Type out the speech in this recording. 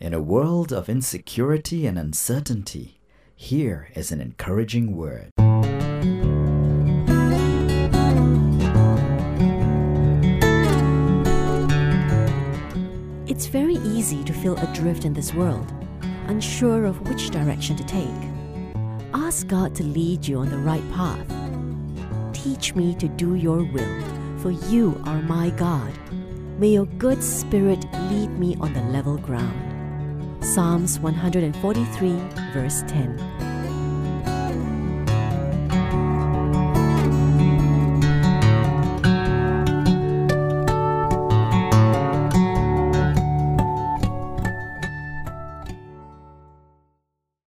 In a world of insecurity and uncertainty, here is an encouraging word. It's very easy to feel adrift in this world, unsure of which direction to take. Ask God to lead you on the right path. Teach me to do your will, for you are my God. May your good spirit lead me on the level ground. Psalms 143, verse 10.